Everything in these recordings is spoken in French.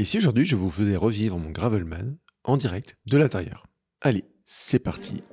Et si aujourd'hui je vous faisais revivre mon Gravelman en direct de l'intérieur. Allez, c'est parti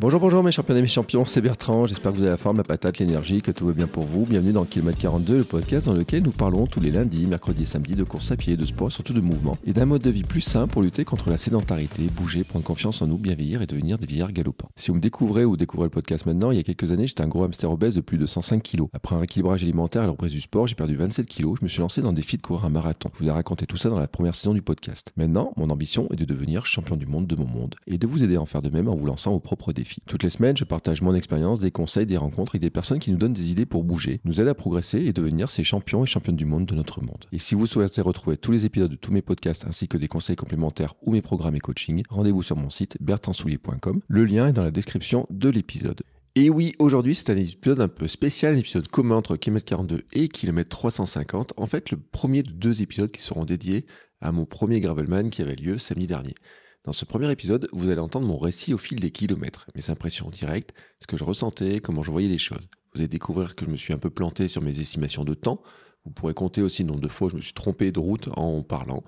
Bonjour, bonjour mes champions et mes champions, c'est Bertrand, j'espère que vous avez la forme, la patate, l'énergie, que tout va bien pour vous. Bienvenue dans Kilomètre 42, le podcast dans lequel nous parlons tous les lundis, mercredis et samedis de course à pied, de sport, surtout de mouvement, et d'un mode de vie plus sain pour lutter contre la sédentarité, bouger, prendre confiance en nous, bien vieillir et devenir des vieillards galopants. Si vous me découvrez ou découvrez le podcast maintenant, il y a quelques années, j'étais un gros hamster obèse de plus de 105 kg. Après un rééquilibrage alimentaire et la reprise du sport, j'ai perdu 27 kg, je me suis lancé dans des défi de courir un marathon. Je vous ai raconté tout ça dans la première saison du podcast. Maintenant, mon ambition est de devenir champion du monde de mon monde et de vous aider à en faire de même en vous lançant vos propres défis. Toutes les semaines, je partage mon expérience, des conseils, des rencontres et des personnes qui nous donnent des idées pour bouger, nous aident à progresser et devenir ces champions et championnes du monde de notre monde. Et si vous souhaitez retrouver tous les épisodes de tous mes podcasts ainsi que des conseils complémentaires ou mes programmes et coaching, rendez-vous sur mon site bertrandsoulier.com. Le lien est dans la description de l'épisode. Et oui, aujourd'hui, c'est un épisode un peu spécial, un épisode commun entre km 42 et km 350. En fait, le premier de deux épisodes qui seront dédiés à mon premier Gravelman qui avait lieu samedi dernier. Dans ce premier épisode, vous allez entendre mon récit au fil des kilomètres, mes impressions directes, ce que je ressentais, comment je voyais les choses. Vous allez découvrir que je me suis un peu planté sur mes estimations de temps. Vous pourrez compter aussi le nombre de fois où je me suis trompé de route en parlant.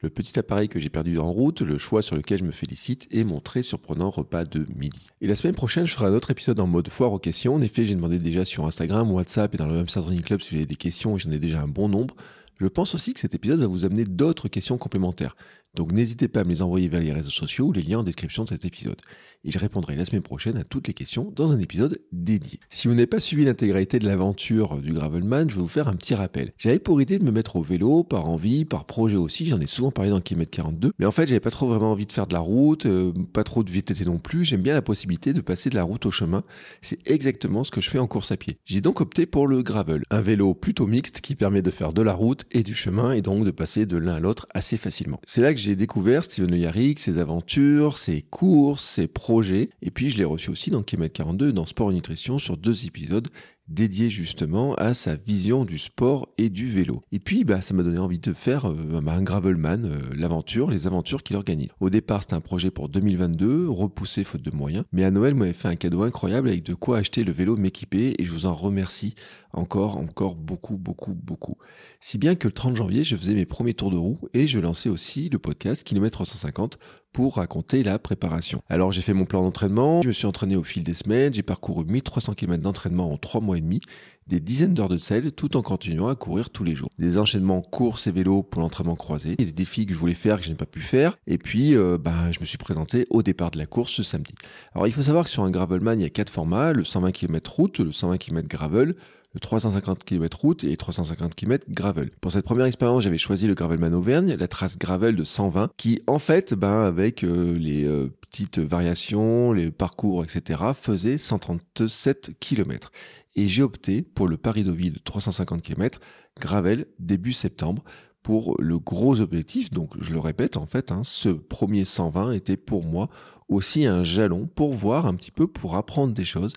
Le petit appareil que j'ai perdu en route, le choix sur lequel je me félicite et mon très surprenant repas de midi. Et la semaine prochaine, je ferai un autre épisode en mode foire aux questions. En effet, j'ai demandé déjà sur Instagram, WhatsApp et dans le même Running Club si vous avez des questions et j'en ai déjà un bon nombre. Je pense aussi que cet épisode va vous amener d'autres questions complémentaires. Donc n'hésitez pas à me les envoyer vers les réseaux sociaux ou les liens en description de cet épisode. Et je répondrai la semaine prochaine à toutes les questions dans un épisode dédié. Si vous n'avez pas suivi l'intégralité de l'aventure du Gravelman, je vais vous faire un petit rappel. J'avais pour idée de me mettre au vélo, par envie, par projet aussi, j'en ai souvent parlé dans Kilomètre 42, mais en fait j'avais pas trop vraiment envie de faire de la route, euh, pas trop de VTT non plus, j'aime bien la possibilité de passer de la route au chemin, c'est exactement ce que je fais en course à pied. J'ai donc opté pour le gravel, un vélo plutôt mixte qui permet de faire de la route et du chemin et donc de passer de l'un à l'autre assez facilement. C'est là que j'ai découvert Steven Le Yarrick, ses aventures, ses courses, ses projets. Et puis je l'ai reçu aussi dans Kilomètre 42 dans Sport et Nutrition sur deux épisodes dédié justement à sa vision du sport et du vélo. Et puis, bah, ça m'a donné envie de faire euh, bah, un Gravelman, euh, l'aventure, les aventures qu'il organise. Au départ, c'était un projet pour 2022, repoussé faute de moyens, mais à Noël, m'avait fait un cadeau incroyable avec de quoi acheter le vélo m'équiper et je vous en remercie encore, encore beaucoup, beaucoup, beaucoup. Si bien que le 30 janvier, je faisais mes premiers tours de roue et je lançais aussi le podcast Kilomètre 350 pour raconter la préparation. Alors j'ai fait mon plan d'entraînement, je me suis entraîné au fil des semaines, j'ai parcouru 1300 km d'entraînement en 3 mois et demi, des dizaines d'heures de sel tout en continuant à courir tous les jours. Des enchaînements courses et vélos pour l'entraînement croisé, et des défis que je voulais faire que je n'ai pas pu faire, et puis euh, ben, je me suis présenté au départ de la course ce samedi. Alors il faut savoir que sur un Gravelman, il y a quatre formats, le 120 km route, le 120 km gravel, le 350 km route et 350 km gravel. Pour cette première expérience, j'avais choisi le Gravelman Auvergne, la trace gravel de 120, qui en fait, ben, avec euh, les euh, petites variations, les parcours, etc., faisait 137 km. Et j'ai opté pour le Paris-Deauville 350 km gravel début septembre pour le gros objectif. Donc, je le répète, en fait, hein, ce premier 120 était pour moi aussi un jalon pour voir un petit peu, pour apprendre des choses,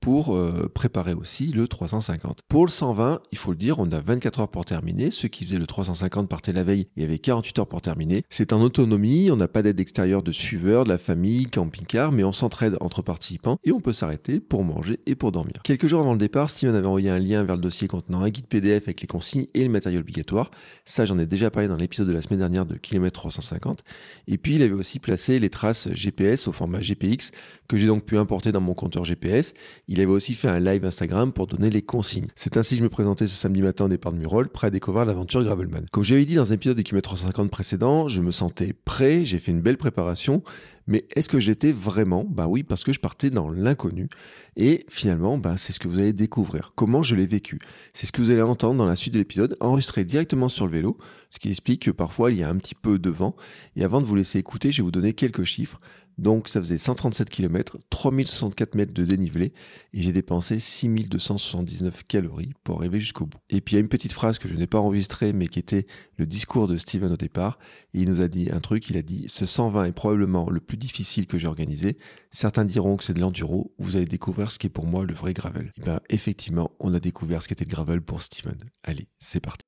pour euh, préparer aussi le 350. Pour le 120, il faut le dire, on a 24 heures pour terminer. Ceux qui faisaient le 350 partaient la veille, il y avait 48 heures pour terminer. C'est en autonomie, on n'a pas d'aide extérieure de suiveurs, de la famille, camping-car, mais on s'entraide entre participants et on peut s'arrêter pour manger et pour dormir. Quelques jours avant le départ, Steven avait envoyé un lien vers le dossier contenant un guide PDF avec les consignes et le matériel obligatoire. Ça, j'en ai déjà parlé dans l'épisode de la semaine dernière de Kilomètre 350. Et puis, il avait aussi placé les traces GPS au format GPX que j'ai donc pu importer dans mon compteur GPS. Il avait aussi fait un live Instagram pour donner les consignes. C'est ainsi que je me présentais ce samedi matin au départ de Murol, prêt à découvrir l'aventure Gravelman. Comme j'avais dit dans un épisode de kilomètre 350 précédent, je me sentais prêt, j'ai fait une belle préparation, mais est-ce que j'étais vraiment? Bah oui, parce que je partais dans l'inconnu. Et finalement, bah, c'est ce que vous allez découvrir. Comment je l'ai vécu. C'est ce que vous allez entendre dans la suite de l'épisode, enregistré directement sur le vélo, ce qui explique que parfois il y a un petit peu de vent. Et avant de vous laisser écouter, je vais vous donner quelques chiffres. Donc ça faisait 137 km, 3064 mètres de dénivelé et j'ai dépensé 6279 calories pour arriver jusqu'au bout. Et puis il y a une petite phrase que je n'ai pas enregistrée mais qui était le discours de Steven au départ. Il nous a dit un truc, il a dit ce 120 est probablement le plus difficile que j'ai organisé. Certains diront que c'est de l'enduro, vous allez découvrir ce qui est pour moi le vrai gravel. Et bien effectivement, on a découvert ce qu'était le gravel pour Steven. Allez, c'est parti.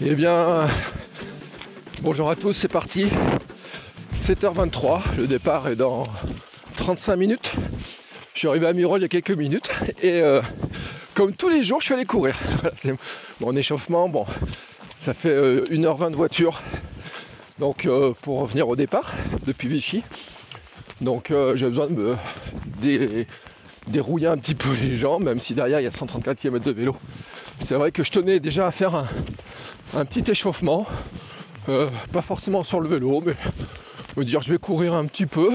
Eh bien, bonjour à tous, c'est parti. 7h23, le départ est dans 35 minutes. Je suis arrivé à Murol il y a quelques minutes et euh, comme tous les jours, je suis allé courir. Mon échauffement. Bon, ça fait euh, 1h20 de voiture. Donc euh, pour revenir au départ depuis Vichy. Donc euh, j'ai besoin de me dé- dérouiller un petit peu les jambes, même si derrière il y a 134 km de vélo. C'est vrai que je tenais déjà à faire un, un petit échauffement. Euh, pas forcément sur le vélo, mais dire je vais courir un petit peu,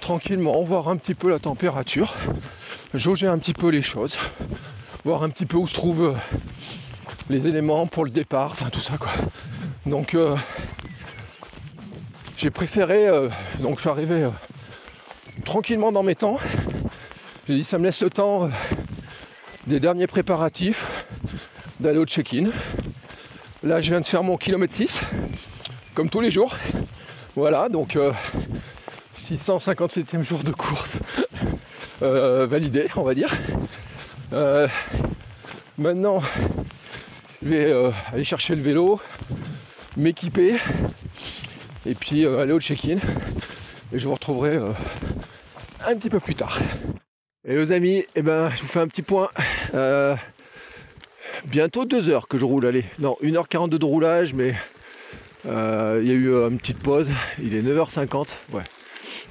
tranquillement, voir un petit peu la température, jauger un petit peu les choses, voir un petit peu où se trouvent euh, les éléments pour le départ, enfin tout ça quoi. Donc euh, j'ai préféré, donc je suis arrivé tranquillement dans mes temps. J'ai dit ça me laisse le temps des derniers préparatifs d'aller au check-in. Là je viens de faire mon kilomètre 6, comme tous les jours. Voilà, donc euh, 657e jour de course euh, validé, on va dire. Euh, maintenant, je vais euh, aller chercher le vélo, m'équiper et puis euh, aller au check-in. Et je vous retrouverai euh, un petit peu plus tard. Et les amis, eh ben, je vous fais un petit point. Bientôt deux heures que je roule, allez. Non, 1h42 de roulage, mais euh, il y a eu euh, une petite pause. Il est 9h50. Ouais.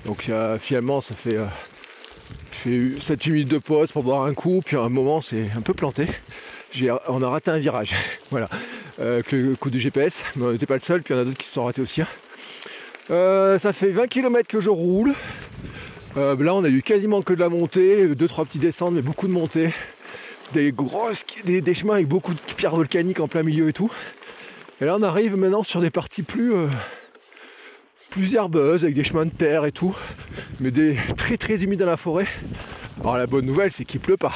Donc euh, finalement, ça fait, je fais 7-8 minutes de pause pour boire un coup. Puis à un moment, c'est un peu planté. On a raté un virage. voilà. Avec le coup du GPS. Mais on n'était pas le seul. Puis il y en a d'autres qui se sont ratés aussi. hein. Ça fait 20 km que je roule. Là, on a eu quasiment que de la montée, 2-3 petits descentes, mais beaucoup de montées. Des grosses, des, chemins avec beaucoup de pierres volcaniques en plein milieu et tout. Et là, on arrive maintenant sur des parties plus, euh, plus herbeuses, avec des chemins de terre et tout, mais des très très humides dans la forêt. Alors la bonne nouvelle, c'est qu'il pleut pas.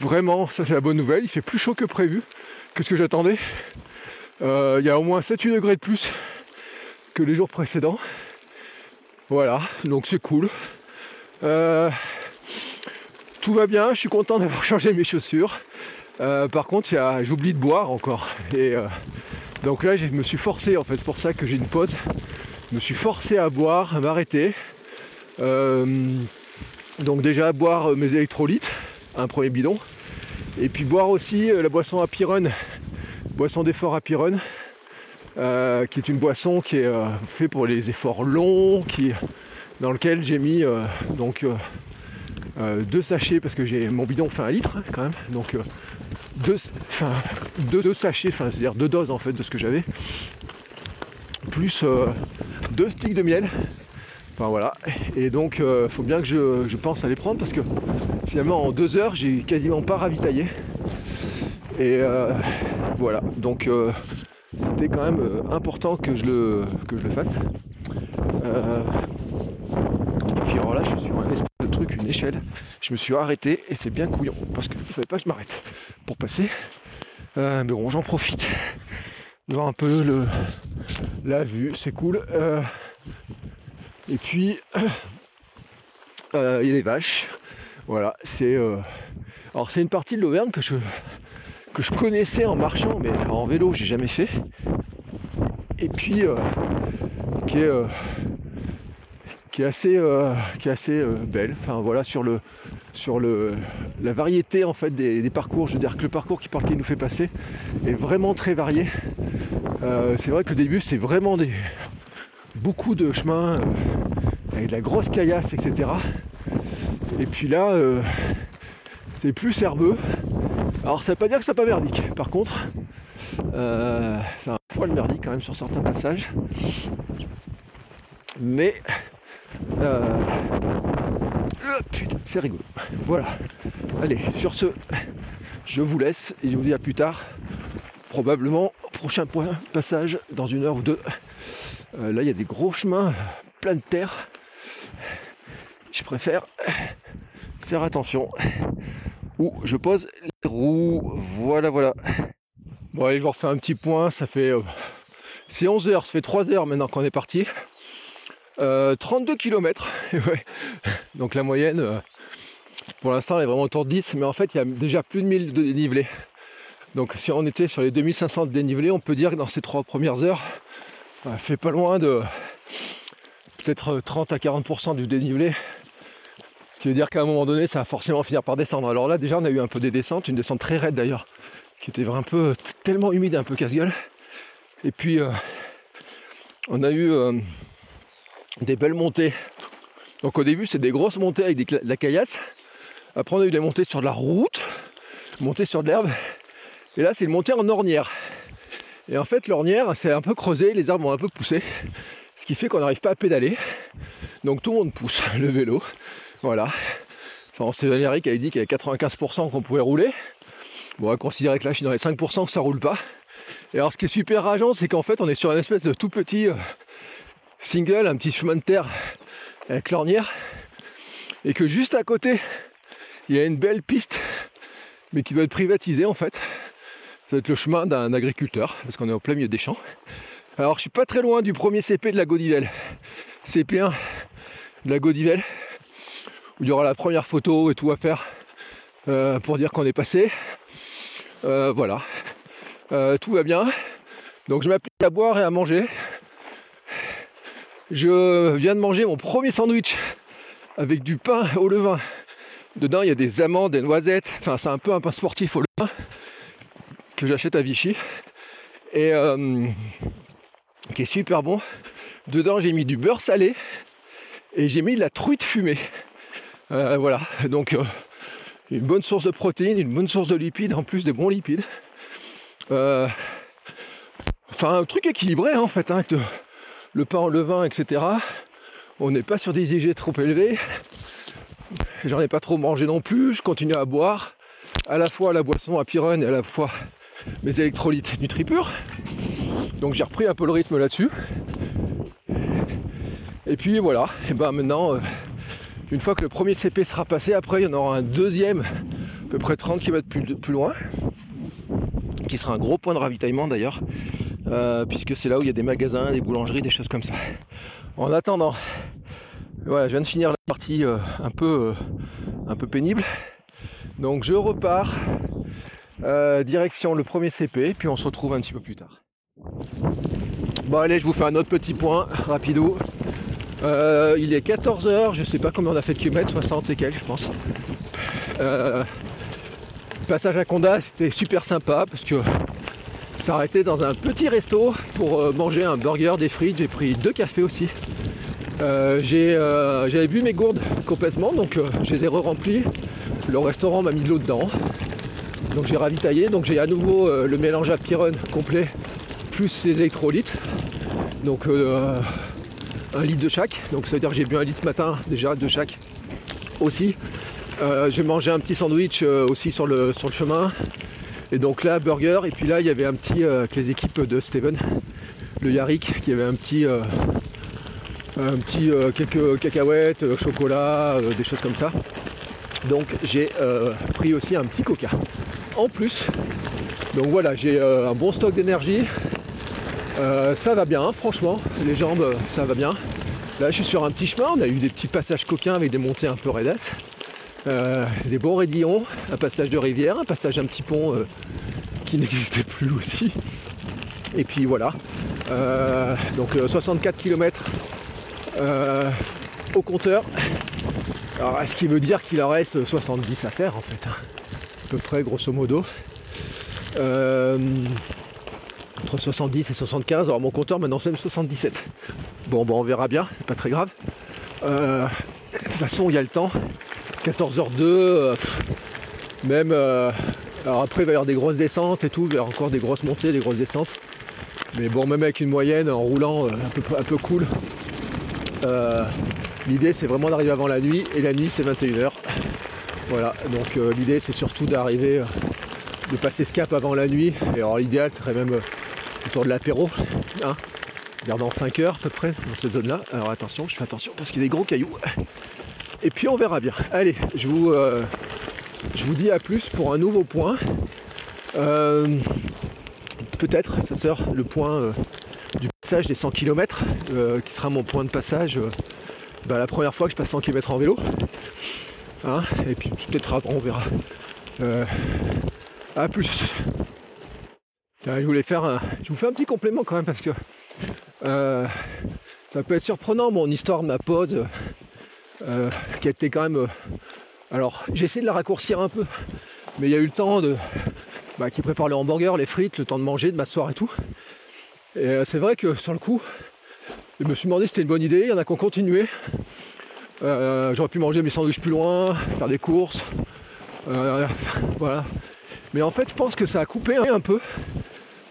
Vraiment, ça c'est la bonne nouvelle. Il fait plus chaud que prévu, que ce que j'attendais. Euh, Il y a au moins 7-8 degrés de plus que les jours précédents. Voilà, donc c'est cool. Euh, tout va bien, je suis content d'avoir changé mes chaussures. Euh, par contre, j'oublie de boire encore. Et euh, donc là, je me suis forcé, en fait, c'est pour ça que j'ai une pause. Je me suis forcé à boire, à m'arrêter. Euh, donc déjà boire mes électrolytes, un premier bidon. Et puis boire aussi la boisson Run, boisson d'effort euh, qui est une boisson qui est faite pour les efforts longs, qui, dans lequel j'ai mis donc euh, euh, deux sachets parce que j'ai mon bidon fait un litre quand même, donc euh, deux, enfin, deux, deux sachets, c'est-à-dire deux doses en fait de ce que j'avais, plus euh, deux sticks de miel. Enfin voilà, et donc il faut bien que je, je pense à les prendre parce que finalement en deux heures j'ai quasiment pas ravitaillé. Et euh, voilà, donc euh, c'était quand même euh, important que je le, que je le fasse. Euh, et puis alors là, je suis sur un truc, échelle. Je me suis arrêté et c'est bien couillon parce qu'il ne fallait pas que je m'arrête pour passer. Euh, mais bon, j'en profite de voir un peu le, la vue, c'est cool. Euh, et puis, euh, il y a des vaches. Voilà, c'est. euh, alors, c'est une partie de l'Auvergne que je, que je connaissais en marchant, mais en vélo, j'ai jamais fait. Et puis, euh, qui est. qui est assez, euh, qui est assez euh, belle. Enfin voilà sur le sur le la variété en fait des, des parcours. Je veux dire que le parcours qui, qui nous fait passer est vraiment très varié. Euh, c'est vrai que au début c'est vraiment des beaucoup de chemins avec de la grosse caillasse, etc. Et puis là c'est plus herbeux. Alors ça veut pas dire que c'est pas merdique. Par contre, c'est un poil merdique quand même sur certains passages. Mais euh, putain, c'est rigolo. Voilà. Allez, sur ce, je vous laisse et je vous dis à plus tard. Probablement prochain point passage dans une heure ou deux. Euh, là, il y a des gros chemins plein de terre. Je préfère faire attention où je pose les roues. Voilà, voilà. Bon, allez, je vous refais un petit point. Ça fait. Euh, c'est 11 heures, ça fait 3 heures maintenant qu'on est parti. 32 km. Donc la moyenne, euh, pour l'instant, elle est vraiment autour de 10, mais en fait, il y a déjà plus de 1000 de dénivelé. Donc si on était sur les 2500 de dénivelé, on peut dire que dans ces trois premières heures, ça fait pas loin de peut-être 30 à 40% du dénivelé. Ce qui veut dire qu'à un moment donné, ça va forcément finir par descendre. Alors là, déjà, on a eu un peu des descentes, une descente très raide d'ailleurs, qui était un peu tellement humide, un peu casse-gueule. Et puis, euh, on a eu euh, des belles montées. Donc au début, c'est des grosses montées avec de la caillasse. Après, on a eu des montées sur de la route, montées sur de l'herbe. Et là, c'est une montée en ornière. Et en fait, l'ornière, c'est un peu creusé, les arbres ont un peu poussé. Ce qui fait qu'on n'arrive pas à pédaler. Donc tout le monde pousse le vélo. Voilà. Enfin, c'est qui avait dit qu'il y avait 95% qu'on pouvait rouler. Bon, on va considérer que là, je suis dans les 5% que ça roule pas. Et alors, ce qui est super rageant, c'est qu'en fait, on est sur une espèce de tout petit euh, single, un petit chemin de terre avec l'ornière. Et que juste à côté, il y a une belle piste, mais qui doit être privatisée en fait. Ça va être le chemin d'un agriculteur, parce qu'on est au plein milieu des champs. Alors je suis pas très loin du premier CP de la Godivelle. CP1 de la Godivelle, où il y aura la première photo et tout à faire euh, pour dire qu'on est passé. Euh, voilà. Euh, tout va bien. Donc je m'applique à boire et à manger. Je viens de manger mon premier sandwich avec du pain au levain. Dedans, il y a des amandes, des noisettes. Enfin, c'est un peu un pain sportif au levain que j'achète à Vichy. Et euh, qui est super bon. Dedans, j'ai mis du beurre salé et j'ai mis de la truite fumée. Euh, voilà, donc euh, une bonne source de protéines, une bonne source de lipides, en plus des bons lipides. enfin, un truc équilibré en fait, hein, le pain en levain, etc. On n'est pas sur des IG trop élevés. J'en ai pas trop mangé non plus. Je continue à boire à la fois la boisson à Pyrone et à la fois mes électrolytes NutriPure. Donc j'ai repris un peu le rythme là-dessus. Et puis voilà, et ben maintenant, euh, une fois que le premier CP sera passé, après il y en aura un deuxième, à peu près 30 km plus loin, qui sera un gros point de ravitaillement d'ailleurs, euh, puisque c'est là où il y a des magasins, des boulangeries, des choses comme ça. En attendant, voilà, je viens de finir la partie euh, un, peu, un peu pénible. Donc je repars direction le premier CP, puis on se retrouve un petit peu plus tard. Bon allez, je vous fais un autre petit point, rapido. Euh, il est 14h, je sais pas combien on a fait de kilomètres, 60 et quelques je pense. Euh, passage à Conda, c'était super sympa parce que s'arrêter dans un petit resto pour euh, manger un burger, des frites, j'ai pris deux cafés aussi. J'avais bu mes gourdes complètement, donc je les ai re-remplies. Le restaurant m'a mis de l'eau dedans. Donc j'ai ravitaillé, donc j'ai à nouveau le mélange à Pyrone complet plus les électrolytes. Donc euh, un litre de chaque. Donc ça veut dire que j'ai bu un litre ce matin déjà de chaque aussi. Euh, j'ai mangé un petit sandwich euh, aussi sur le, sur le chemin. Et donc là, burger. Et puis là, il y avait un petit, avec les équipes de Steven, le Yarik, qui avait un petit, un petit quelques cacahuètes, chocolat, des choses comme ça. Donc j'ai pris aussi un petit coca en plus. Donc voilà, j'ai un bon stock d'énergie. Euh, ça va bien, franchement, les jambes, ça va bien. Là, je suis sur un petit chemin, on a eu des petits passages coquins avec des montées un peu raidasses. Euh, des bons raidillons, un passage de rivière, un passage un petit pont euh, qui n'existait plus aussi. Et puis voilà. donc 64 km au compteur. Alors, ce qui veut dire qu'il en reste 70 à faire en fait, hein? à peu près, grosso modo entre 70 et 75. Alors mon compteur maintenant c'est 77. Bon, bon, on verra bien, c'est pas très grave. Euh, de toute façon, il y a le temps. 14h02, euh, même. Euh, alors après, il va y avoir des grosses descentes et tout, il y avoir encore des grosses montées, des grosses descentes. Mais bon, même avec une moyenne, en roulant un peu, un peu cool, l'idée c'est vraiment d'arriver avant la nuit, et la nuit c'est 21h. Voilà, donc l'idée c'est surtout d'arriver, de passer ce cap avant la nuit. Et alors l'idéal serait même autour de l'apéro. Hein. Gardant 5 heures à peu près dans cette zone-là. Alors attention, je fais attention parce qu'il y a des gros cailloux. Et puis on verra bien. Allez, je vous, euh, je vous dis à plus pour un nouveau point. Euh, peut-être, ça sera le point euh, du passage des 100 km, qui sera mon point de passage bah, la première fois que je passe 100 km en vélo. Hein, et puis peut-être avant, on verra. à plus. je voulais faire un, je vous fais un petit complément quand même parce que ça peut être surprenant mon histoire de ma pause euh, qui été quand même. Euh, alors, j'ai essayé de la raccourcir un peu, mais il y a eu le temps de. Bah, qui prépare le hamburger, les frites, le temps de manger, de m'asseoir et tout. Et euh, c'est vrai que sur le coup, je me suis demandé si c'était une bonne idée. Il y en a qui ont continué. J'aurais pu manger mes sandwichs plus loin, faire des courses. voilà. Mais en fait, je pense que ça a coupé un peu.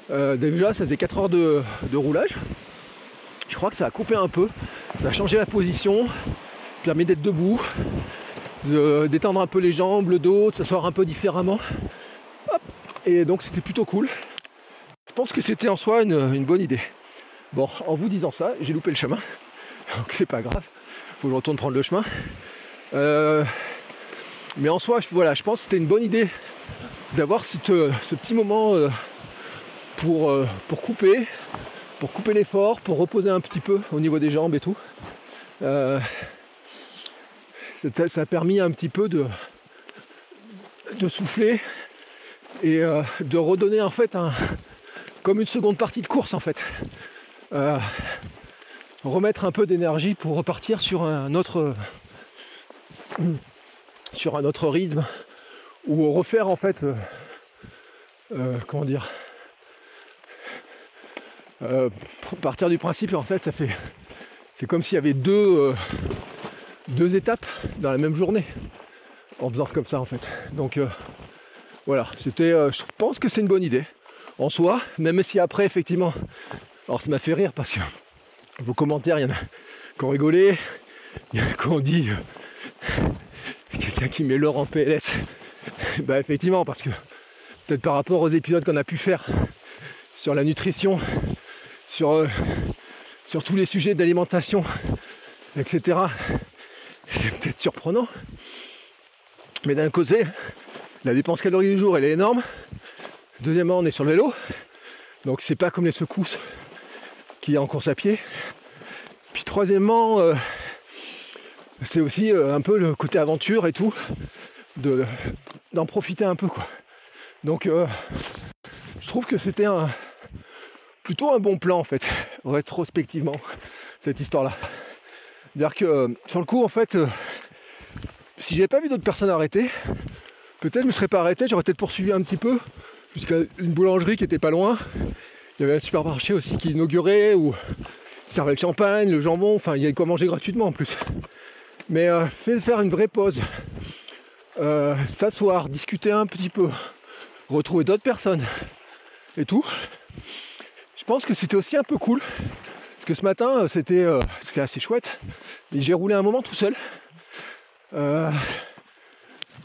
déjà, ça faisait 4 heures de roulage. Je crois que ça a coupé un peu. Ça a changé la position permet d'être debout, de détendre un peu les jambes, le dos, de s'asseoir un peu différemment. Et donc c'était plutôt cool. Je pense que c'était en soi une, bonne idée. Bon, en vous disant ça, j'ai loupé le chemin. Donc c'est pas grave. Faut que je retourne prendre le chemin. Euh, mais en soi, voilà, je pense que c'était une bonne idée d'avoir ce petit moment euh, pour, euh, pour couper, pour couper l'effort, pour reposer un petit peu au niveau des jambes et tout ça, a permis un petit peu de, souffler et euh, de redonner en fait un, comme une seconde partie de course en fait. Euh, remettre un peu d'énergie pour repartir sur un autre sur un autre rythme ou refaire en fait euh, comment dire partir du principe en fait ça fait c'est comme s'il y avait deux deux étapes dans la même journée en faisant comme ça en fait. Donc euh, voilà, c'était, euh, je pense que c'est une bonne idée en soi, même si après effectivement, alors ça m'a fait rire parce que vos commentaires, il y en a qui ont rigolé, il y en a qui ont dit euh, quelqu'un qui met l'or en PLS. bah effectivement, parce que peut-être par rapport aux épisodes qu'on a pu faire sur la nutrition, sur, sur tous les sujets d'alimentation, etc c'est peut-être surprenant. Mais d'un côté, la dépense calorie du jour, elle est énorme. Deuxièmement, on est sur le vélo. Donc c'est pas comme les secousses qu'il y a en course à pied. Puis troisièmement, euh, c'est aussi euh, un peu le côté aventure et tout, d'en profiter un peu quoi. Donc euh, je trouve que c'était plutôt un bon plan en fait, rétrospectivement, cette histoire-là. C'est-à-dire que euh, sur le coup, en fait, euh, si j'avais pas vu d'autres personnes arrêter, peut-être je me serais pas arrêté, j'aurais peut-être poursuivi un petit peu jusqu'à une boulangerie qui était pas loin. Il y avait un supermarché aussi qui inaugurait où servait le champagne, le jambon, enfin il y avait quoi manger gratuitement en plus. Mais euh, faire une vraie pause, s'asseoir, discuter un petit peu, retrouver d'autres personnes et tout. Je pense que c'était aussi un peu cool parce que ce matin, euh, euh, c'était assez chouette. J'ai roulé un moment tout seul. Euh,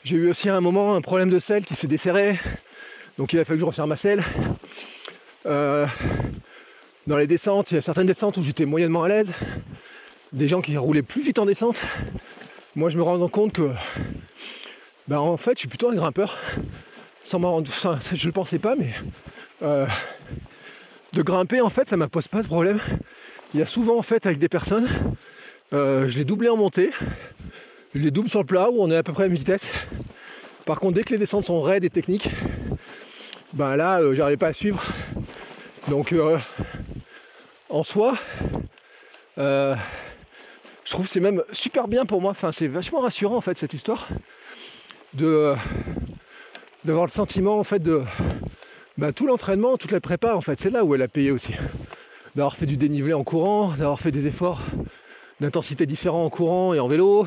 j'ai eu aussi un moment un problème de selle qui s'est desserré. Donc il a fallu que je resserre ma selle. dans les descentes, il y a certaines descentes où j'étais moyennement à l'aise. Des gens qui roulaient plus vite en descente. Moi je me rends compte que ben, en fait je suis plutôt un grimpeur. Sans m'en rendre. je le pensais pas mais de grimper en fait ça m'impose pas ce problème il y a souvent en fait avec des personnes, euh, je les doublé en montée, je les double sur le plat où on est à peu près à même vitesse. Par contre, dès que les descentes sont raides et techniques, ben là, euh, j'arrive pas à suivre. Donc, euh, en soi, je trouve c'est même super bien pour moi. Enfin, c'est vachement rassurant en fait cette histoire de d'avoir le sentiment en fait de ben, tout l'entraînement, toute la prépa en fait, c'est là où elle a payé aussi d'avoir fait du dénivelé en courant, d'avoir fait des efforts d'intensité différents en courant et en vélo,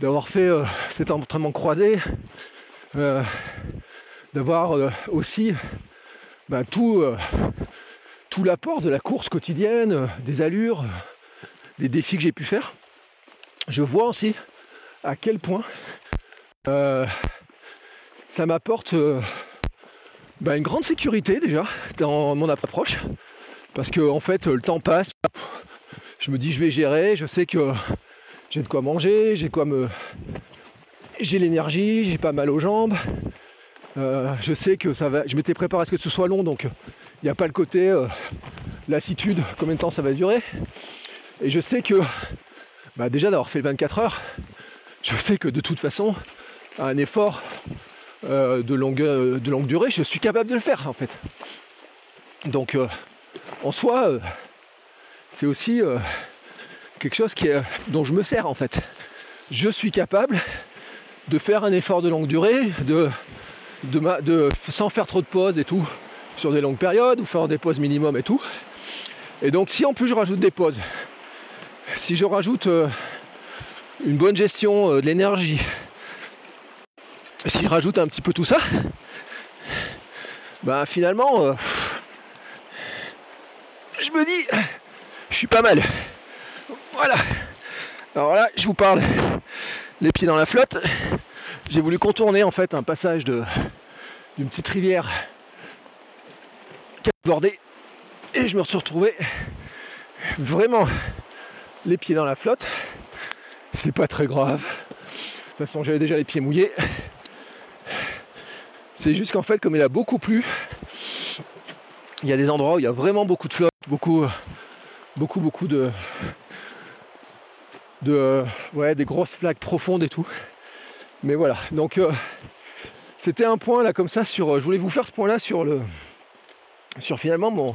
d'avoir fait euh, cet entraînement croisé, euh, d'avoir euh, aussi bah, tout, tout l'apport de la course quotidienne, des allures, des défis que j'ai pu faire. Je vois aussi à quel point ça m'apporte bah, une grande sécurité déjà dans mon approche Parce que en fait le temps passe, je me dis je vais gérer, je sais que j'ai de quoi manger, j'ai quoi me. J'ai l'énergie, j'ai pas mal aux jambes. Euh, je sais que ça va. Je m'étais préparé à ce que ce soit long, donc il n'y a pas le côté euh, lassitude, combien de temps ça va durer. Et je sais que bah, déjà d'avoir fait 24 heures, je sais que de toute façon, un effort euh, de, longue, de longue durée, je suis capable de le faire en fait. Donc en soi, c'est aussi quelque chose qui est, dont je me sers en fait. Je suis capable de faire un effort de longue durée, de, sans faire trop de pauses et tout, sur des longues périodes, ou faire des pauses minimum et tout. Et donc si en plus je rajoute des pauses, si je rajoute euh, une bonne gestion euh, de l'énergie, si je rajoute un petit peu tout ça, ben finalement, euh, je me dis, je suis pas mal. Voilà. Alors là, je vous parle les pieds dans la flotte. J'ai voulu contourner en fait un passage d'une petite rivière qui a bordé et je me suis retrouvé vraiment les pieds dans la flotte. C'est pas très grave. De toute façon, j'avais déjà les pieds mouillés. C'est juste qu'en fait, comme il a beaucoup plu, il y a des endroits où il y a vraiment beaucoup de flotte, beaucoup, beaucoup, beaucoup de, de ouais, des grosses flaques profondes et tout. Mais voilà, donc euh, c'était un point là comme ça sur. Je voulais vous faire ce point là sur le sur finalement mon,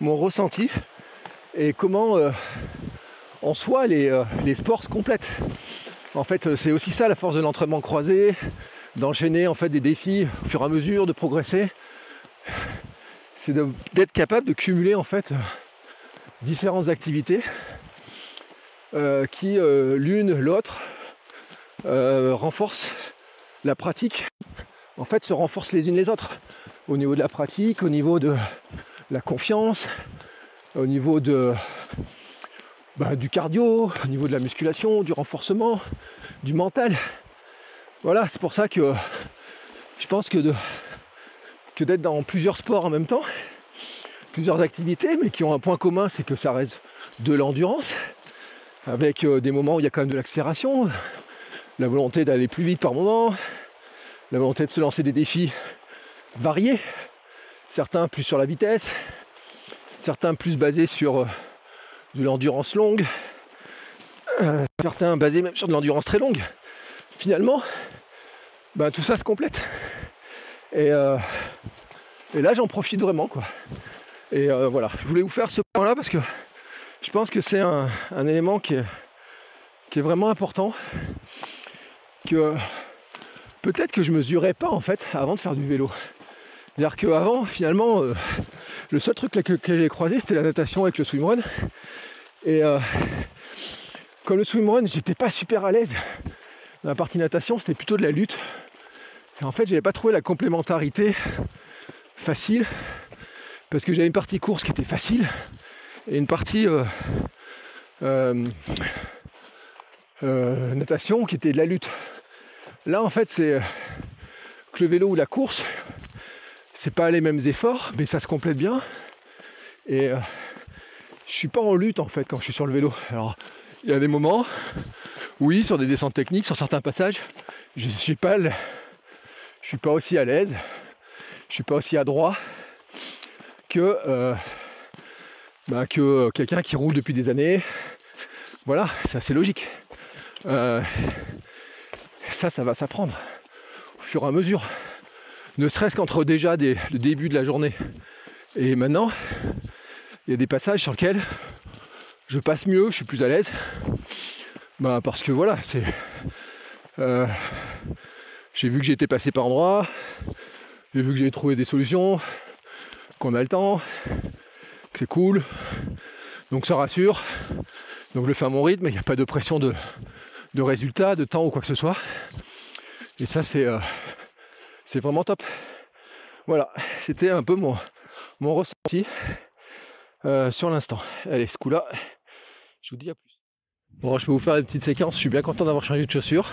mon ressenti et comment euh, en soi les, euh, les, sports se complètent. En fait, c'est aussi ça la force de l'entraînement croisé, d'enchaîner en fait des défis au fur et à mesure, de progresser. C'est d'être capable de cumuler en fait différentes activités euh, qui euh, l'une l'autre euh, renforcent la pratique. En fait, se renforcent les unes les autres au niveau de la pratique, au niveau de la confiance, au niveau de bah, du cardio, au niveau de la musculation, du renforcement, du mental. Voilà, c'est pour ça que je pense que de que d'être dans plusieurs sports en même temps, plusieurs activités, mais qui ont un point commun, c'est que ça reste de l'endurance avec euh, des moments où il y a quand même de l'accélération, la volonté d'aller plus vite par moment, la volonté de se lancer des défis variés, certains plus sur la vitesse, certains plus basés sur euh, de l'endurance longue, euh, certains basés même sur de l'endurance très longue. Finalement, bah, tout ça se complète. Et, et là j'en profite vraiment quoi. Et voilà, je voulais vous faire ce point là parce que je pense que c'est un, élément qui est, vraiment important. Que peut-être que je mesurais pas en fait avant de faire du vélo. C'est-à-dire qu'avant, finalement, euh, le seul truc que, j'ai croisé, c'était la natation avec le swimrun. Et euh, comme le swimrun, j'étais pas super à l'aise. La partie natation, c'était plutôt de la lutte. Et en fait, j'avais pas trouvé la complémentarité facile. Parce que j'avais une partie course qui était facile et une partie euh, euh, euh, natation qui était de la lutte. Là en fait c'est que le vélo ou la course, c'est pas les mêmes efforts, mais ça se complète bien. Et je suis pas en lutte en fait quand je suis sur le vélo. Alors il y a des moments, oui, sur des descentes techniques, sur certains passages, je suis pas, je suis pas aussi à l'aise, je suis pas aussi adroit que bah, que euh, quelqu'un qui roule depuis des années. Voilà, c'est assez logique. Euh, ça, ça va s'apprendre au fur et à mesure. Ne serait-ce qu'entre déjà le début de la journée et maintenant, il y a des passages sur lesquels je passe mieux, je suis plus à l'aise. Bah, parce que voilà, c'est. Euh, j'ai vu que été passé par endroit, j'ai vu que j'ai trouvé des solutions, qu'on a le temps, c'est cool. Donc ça rassure. Donc je le fais à mon rythme, il n'y a pas de pression de, de résultat, de temps ou quoi que ce soit. Et ça c'est euh, vraiment top. Voilà, c'était un peu mon, mon ressenti euh, sur l'instant. Allez, ce coup-là, je vous dis à plus. Bon, je peux vous faire une petite séquence. Je suis bien content d'avoir changé de chaussures.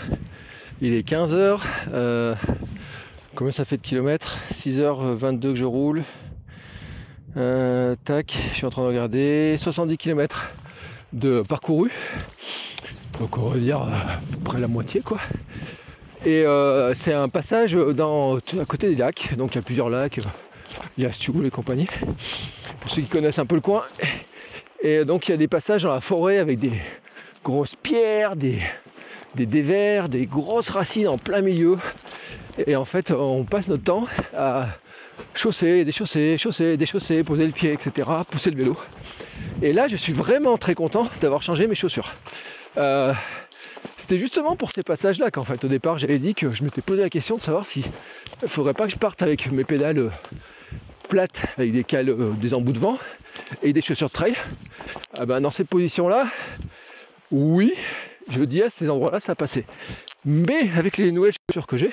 Il est 15h. Euh, combien ça fait de kilomètres? 6h22 que je roule. Euh, tac, je suis en train de regarder. 70 km de parcouru. Donc on va dire euh, à peu près la moitié quoi. Et c'est un passage à côté des lacs. Donc il y a plusieurs lacs. Il y a Stioul et compagnie. Pour ceux qui connaissent un peu le coin. Et donc il y a des passages dans la forêt avec des grosses pierres, des, des dévers, des grosses racines en plein milieu. Et en fait, on passe notre temps à chausser, déchausser, chausser, déchausser, poser le pied, etc., pousser le vélo. Et là, je suis vraiment très content d'avoir changé mes chaussures. Euh, c'était justement pour ces passages-là qu'en fait, au départ, j'avais dit que je m'étais posé la question de savoir si il faudrait pas que je parte avec mes pédales plates, avec des cales, euh, des embouts de vent et des chaussures trail. Ah ben, dans cette position-là, oui, je dis à ces endroits-là, ça passait. Mais avec les nouvelles chaussures que j'ai,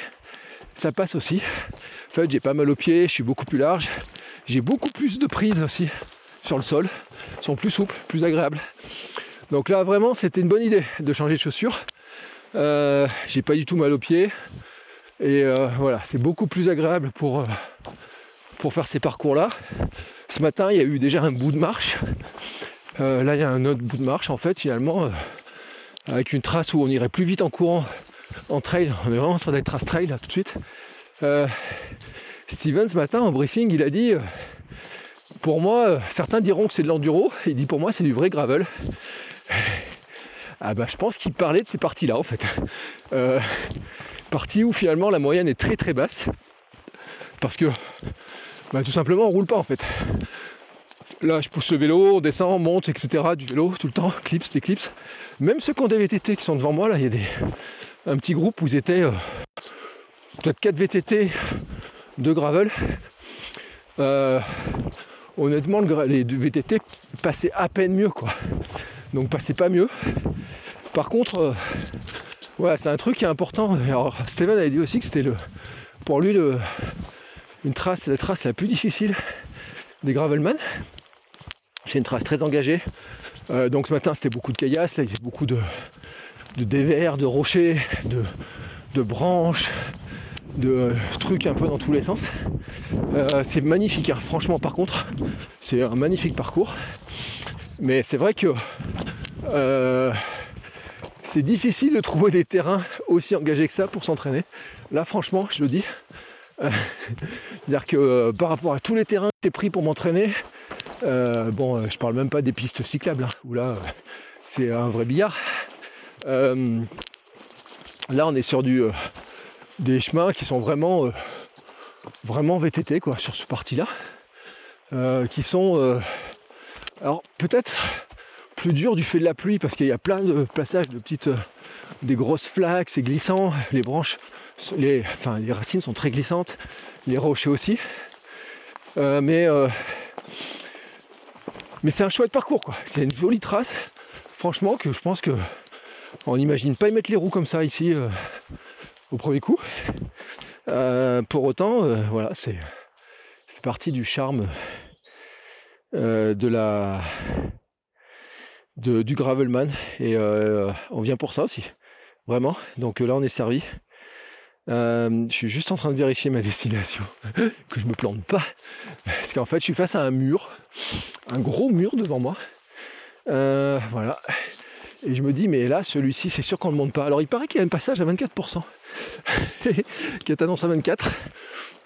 ça passe aussi. En fait, j'ai pas mal aux pieds, je suis beaucoup plus large, j'ai beaucoup plus de prise aussi sur le sol, Ils sont plus souples, plus agréables. Donc là, vraiment, c'était une bonne idée de changer de chaussures. Euh, j'ai pas du tout mal aux pieds. Et euh, voilà, c'est beaucoup plus agréable pour, euh, pour faire ces parcours-là. Ce matin, il y a eu déjà un bout de marche. là, il y a un autre bout de marche, en fait, finalement, avec une trace où on irait plus vite en courant, en trail. On est vraiment en train d'être trace trail, là, tout de suite. Steven, ce matin, en briefing, il a dit pour moi, certains diront que c'est de l'enduro. Il dit pour moi, c'est du vrai gravel. Ah bah je pense qu'il parlait de ces parties-là en fait. Euh, parties où finalement la moyenne est très très basse. Parce que bah, tout simplement on roule pas en fait. Là je pousse le vélo, on descend, on monte, etc. du vélo tout le temps, clips, des clips. Même ceux qui ont des VTT qui sont devant moi, là il y a un petit groupe où ils étaient euh, peut-être 4 VTT de gravel. Euh, honnêtement les VTT passaient à peine mieux quoi. Donc passez pas mieux. Par contre, euh, c'est un truc qui est important. Alors Steven avait dit aussi que c'était pour lui une trace, la trace la plus difficile des Gravelman. C'est une trace très engagée. Euh, donc ce matin c'était beaucoup de caillasses, là il y beaucoup de, dévers, de rochers, de, branches, de euh, trucs un peu dans tous les sens. c'est magnifique, hein. franchement par contre, c'est un magnifique parcours. Mais c'est vrai que euh, c'est difficile de trouver des terrains aussi engagés que ça pour s'entraîner. Là, franchement, je le dis. Euh, c'est-à-dire que euh, par rapport à tous les terrains que j'ai pris pour m'entraîner, bon, je parle même pas des pistes cyclables, hein, où là, c'est un vrai billard. là, on est sur du, des chemins qui sont vraiment, vraiment VTT, quoi, sur ce parti-là. qui sont alors peut-être plus dur du fait de la pluie parce qu'il y a plein de passages de petites, euh, des grosses flaques, c'est glissant, les branches, les, enfin les racines sont très glissantes, les rochers aussi. Euh, mais euh, mais c'est un chouette parcours quoi. C'est une jolie trace. Franchement que je pense que on n'imagine pas y mettre les roues comme ça ici au premier coup. pour autant, voilà, c'est partie du charme euh, de la du gravelman et euh, on vient pour ça aussi vraiment donc là on est servi euh, je suis juste en train de vérifier ma destination que je me plante pas parce qu'en fait je suis face à un mur un gros mur devant moi. Voilà. Et je me dis mais là celui-ci c'est sûr qu'on ne monte pas. Alors il paraît qu'il y a un passage à 24% qui est annoncé à 24%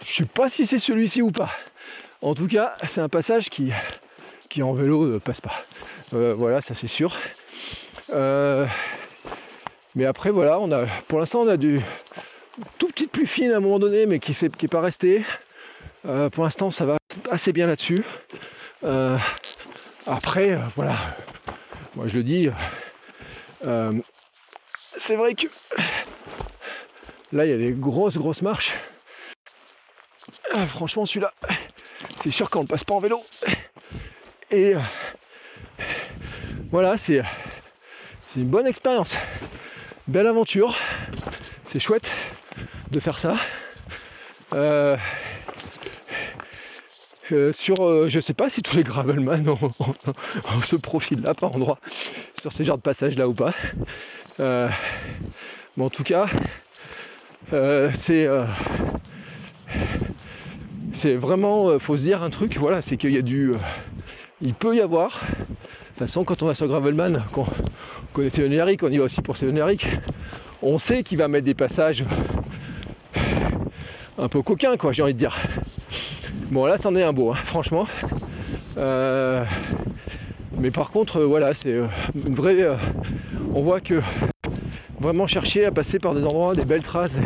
je sais pas si c'est celui-ci ou pas. En tout cas, c'est un passage qui, qui en vélo ne passe pas. Euh, voilà, ça c'est sûr. Euh, mais après, voilà, on a, pour l'instant, on a du tout petite pluie fine à un moment donné, mais qui n'est pas resté. Euh, pour l'instant, ça va assez bien là-dessus. après, voilà, moi je le dis, c'est vrai que là, il y a des grosses, grosses marches. franchement, celui-là, c'est sûr qu'on ne passe pas en vélo. Et euh, voilà, c'est une bonne expérience. Belle aventure. C'est chouette de faire ça. Euh, euh, sur, je sais pas si tous les gravelman ont, ce profil-là par endroit sur ce genre de passage-là ou pas. mais en tout cas, c'est c'est vraiment, faut se dire un truc, voilà, c'est qu'il y a du, il peut y avoir. De toute façon, quand on va sur Gravelman, qu'on connaît Sévenéric, on y va aussi pour Sévenéric, on sait qu'il va mettre des passages un peu coquins, quoi, j'ai envie de dire. Bon, là, c'en est un beau, hein, franchement. Euh, mais par contre, euh, voilà, c'est euh, une on voit que vraiment chercher à passer par des endroits, des belles traces,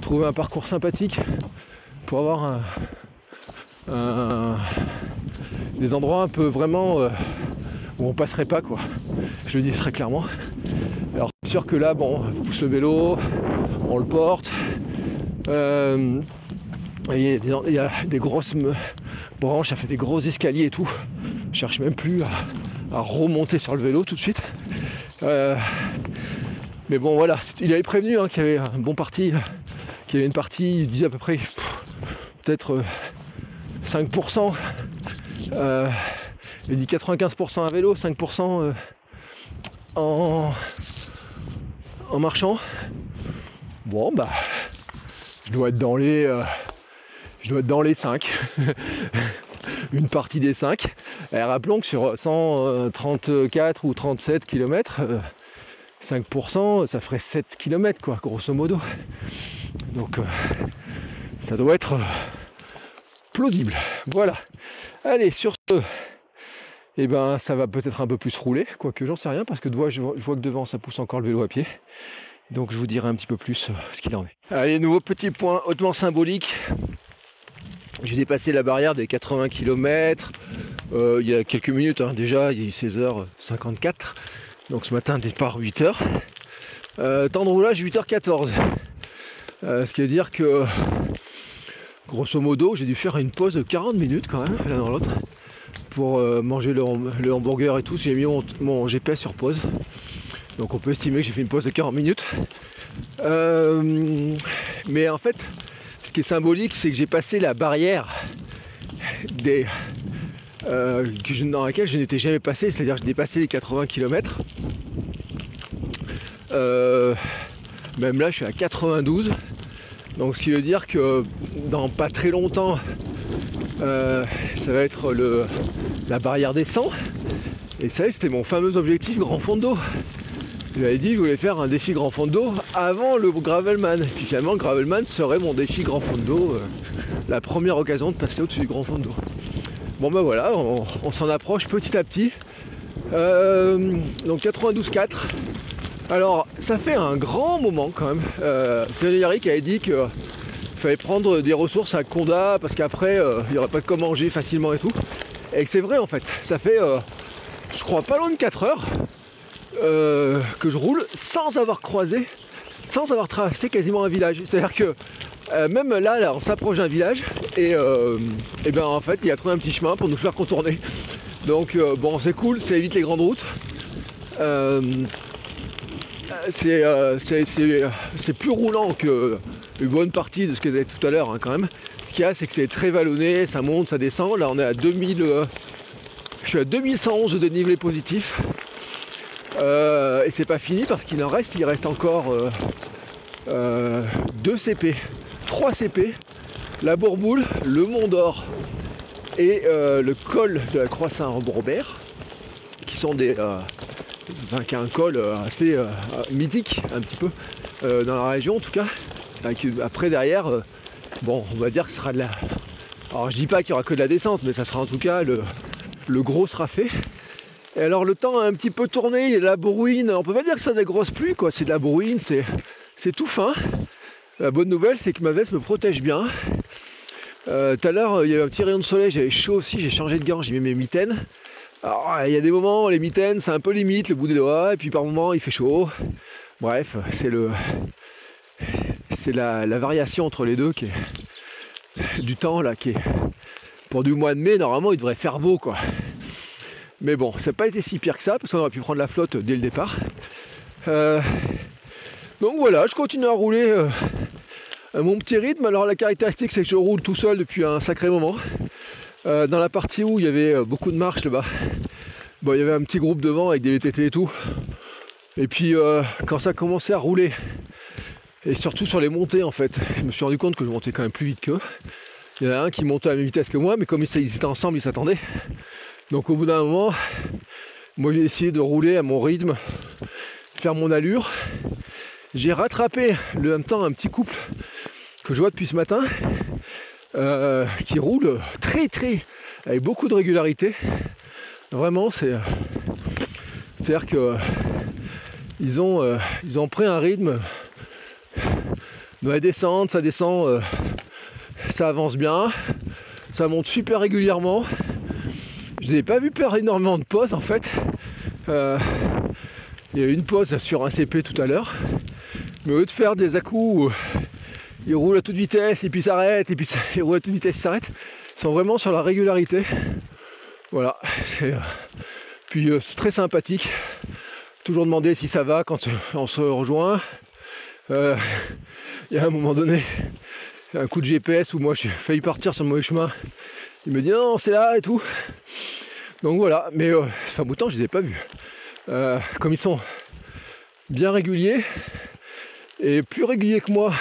trouver un parcours sympathique pour avoir des endroits un peu vraiment où on passerait pas quoi. Je le dis très clairement. Alors sûr que là, bon, on pousse le vélo, on le porte. Il, y a des, grosses branches, ça fait des gros escaliers et tout. Je cherche même plus à, remonter sur le vélo tout de suite. Euh, mais bon voilà, il avait prévenu hein, qu'il y avait un bon parti, qu'il y avait une partie, il disait à peu près peut-être 5%. Euh, il dit 95% à vélo, 5% euh, en, en marchant. Bon bah je dois être dans les. je dois être dans les 5. une partie des 5. Et rappelons que sur 134 ou 37 km, 5%, ça ferait 7 km, quoi, grosso modo. Donc, euh, ça doit être euh, plausible. Voilà. Allez, sur ce, et eh ben, ça va peut-être un peu plus rouler, quoique j'en sais rien, parce que je vois que devant, ça pousse encore le vélo à pied. Donc, je vous dirai un petit peu plus euh, ce qu'il en est. Allez, nouveau petit point hautement symbolique. J'ai dépassé la barrière des 80 km euh, il y a quelques minutes hein. déjà, il est 16h54. Donc ce matin départ 8h. Euh, temps de roulage 8h14. Euh, ce qui veut dire que grosso modo j'ai dû faire une pause de 40 minutes quand même l'un dans l'autre pour manger le, hamburger et tout. J'ai mis mon, mon, GPS sur pause. Donc on peut estimer que j'ai fait une pause de 40 minutes. mais en fait, ce qui est symbolique, c'est que j'ai passé la barrière des, euh, dans laquelle je n'étais jamais passé, c'est-à-dire que j'ai dépassé les 80 km. Euh, même là, je suis à 92. Donc, ce qui veut dire que dans pas très longtemps, euh, ça va être le, la barrière des 100. Et ça, c'était mon fameux objectif grand fond d'eau. J'avais dit que je voulais faire un défi grand fond d'eau avant le Gravelman. Puis finalement, le Gravelman serait mon défi grand fond d'eau, euh, la première occasion de passer au-dessus du grand fond d'eau. Bon ben voilà, on, s'en approche petit à petit. Euh, donc 92,4. Alors ça fait un grand moment quand même. Euh, Eric avait dit qu'il fallait prendre des ressources à Conda parce qu'après euh, il n'y aurait pas de quoi manger facilement et tout. Et que c'est vrai en fait. Ça fait je crois pas loin de 4 heures euh, que je roule sans avoir croisé, sans avoir traversé quasiment un village. C'est-à-dire que euh, même là, on s'approche d'un village et, euh, et ben en fait il a trouvé un petit chemin pour nous faire contourner. Donc bon c'est cool, ça évite les grandes routes. c'est plus roulant que une bonne partie de ce que j'ai tout à l'heure hein, quand même. Ce qu'il y a c'est que c'est très vallonné, ça monte, ça descend. Là on est à 2000. je suis à 2111 de dénivelé positif. Euh, et c'est pas fini parce qu'il en reste, il reste encore 2 euh, euh, CP, 3 CP, la Bourboule, le Mont d'Or et le col de la Croix Saint-Robert, qui sont des. enfin, qui a un col assez mythique, un petit peu, dans la région en tout cas. Après, derrière, bon, on va dire que ce sera de la. Alors, je dis pas qu'il y aura que de la descente, mais ça sera en tout cas le, le gros sera fait. Et alors le temps a un petit peu tourné, il y a de la bruine. On peut pas dire que c'est des grosses pluies. C'est de la bruine, c'est, tout fin. La bonne nouvelle, c'est que ma veste me protège bien. Euh, tout à l'heure, il y avait un petit rayon de soleil, j'avais chaud aussi, j'ai changé de gants, j'ai mis mes mitaines. Il y a des moments, les mitaines, c'est un peu limite, le bout des doigts, et puis par moments, il fait chaud. Bref, c'est le, c'est la, variation entre les deux qui est du temps là, qui est pour du mois de mai, normalement, il devrait faire beau. Mais bon, ça n'a pas été si pire que ça, parce qu'on aurait pu prendre la flotte dès le départ. Euh, donc voilà, je continue à rouler euh, à mon petit rythme. Alors la caractéristique, c'est que je roule tout seul depuis un sacré moment. Euh, dans la partie où il y avait beaucoup de marches là-bas, bon, il y avait un petit groupe devant avec des VTT et tout. Et puis quand ça a commencé à rouler, et surtout sur les montées en fait, je me suis rendu compte que je montais quand même plus vite qu'eux. Il y en a un qui montait à la même vitesse que moi, mais comme ils étaient ensemble, ils s'attendaient. Donc au bout d'un moment, moi j'ai essayé de rouler à mon rythme, faire mon allure. J'ai rattrapé le même temps un petit couple que je vois depuis ce matin, euh, qui roule très très avec beaucoup de régularité. Vraiment, c'est c'est-à-dire que ils ont euh, pris un rythme la descente, ça descend, euh, ça avance bien, ça monte super régulièrement. Je n'ai pas vu perdre énormément de pauses en fait. Euh, il y a eu une pause sur un CP tout à l'heure. Mais au lieu de faire des à coups ils roulent à toute vitesse et puis s'arrêtent, et puis ils roulent à toute vitesse et s'arrêtent, ils sont vraiment sur la régularité. Voilà, c'est. Puis c'est très sympathique. Toujours demander si ça va quand on se rejoint. Euh, il y a un moment donné, un coup de GPS où moi j'ai failli partir sur le mauvais chemin. Il me dit non, c'est là et tout. Donc voilà, mais euh, de temps, je les ai pas vus. Euh, comme ils sont bien réguliers et plus réguliers que moi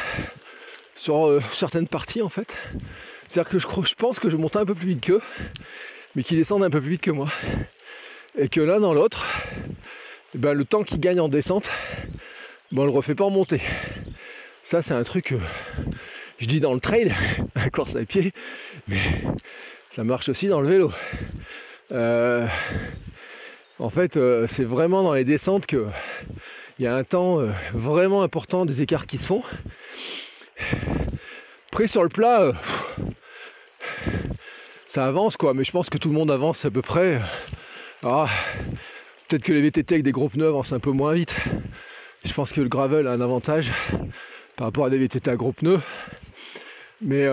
sur certaines parties en fait. C'est-à-dire que je, je pense que je monte un peu plus vite qu'eux, mais qu'ils descendent un peu plus vite que moi. Et que l'un dans l'autre, eh ben, le temps qu'ils gagnent en descente, bon, on le refait pas en montée. Ça, c'est un truc que je dis dans le trail, la course à pied, mais ça marche aussi dans le vélo. Euh, en fait, euh, c'est vraiment dans les descentes que il y a un temps euh, vraiment important des écarts qui se font. Après sur le plat, ça avance quoi, mais je pense que tout le monde avance à peu près. Ah, peut-être que les VTT avec des gros pneus avancent un peu moins vite. Je pense que le gravel a un avantage par rapport à des VTT à gros pneus. Mais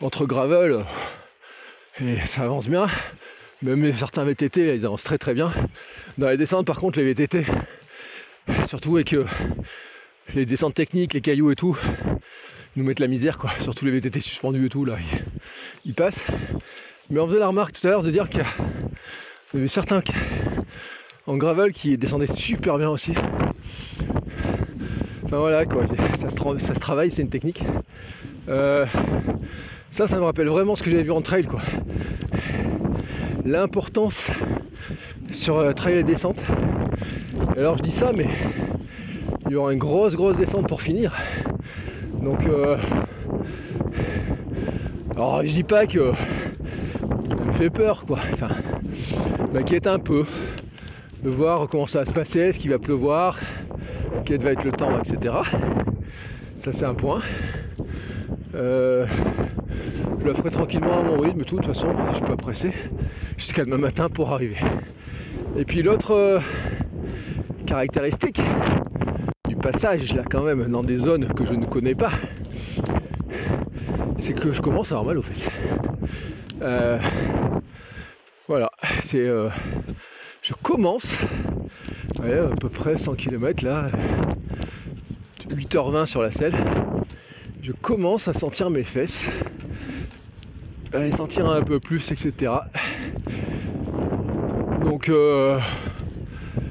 entre gravel, et ça avance bien. Même certains VTT, ils avancent très très bien. Dans les descentes, par contre, les VTT, surtout avec euh, les descentes techniques, les cailloux et tout, nous mettent la misère, quoi. Surtout les VTT suspendus et tout, là, ils, passent. Mais on faisait la remarque tout à l'heure de dire qu'il y avait certains en gravel qui descendaient super bien aussi. Enfin voilà ça se, travaille, c'est une technique. Euh, ça, ça me rappelle vraiment ce que j'avais vu en trail quoi. L'importance sur euh, trail et descente. Alors je dis ça, mais il y aura une grosse grosse descente pour finir. Donc euh, alors je dis pas que ça me fait peur quoi. Enfin, m'inquiète un peu de voir comment ça va se passer, est-ce qu'il va pleuvoir, quel va être le temps, etc. Ça c'est un point. Euh, je le ferai tranquillement à mon rythme, tout, de toute façon, je suis pas pressé, jusqu'à demain matin pour arriver. Et puis l'autre euh, caractéristique du passage, là quand même, dans des zones que je ne connais pas, c'est que je commence à avoir mal aux fesses. Euh, voilà, c'est. je commence à peu près 100 km là, 8h20 sur la selle, je commence à sentir mes fesses, à les sentir un peu plus, etc. Donc euh,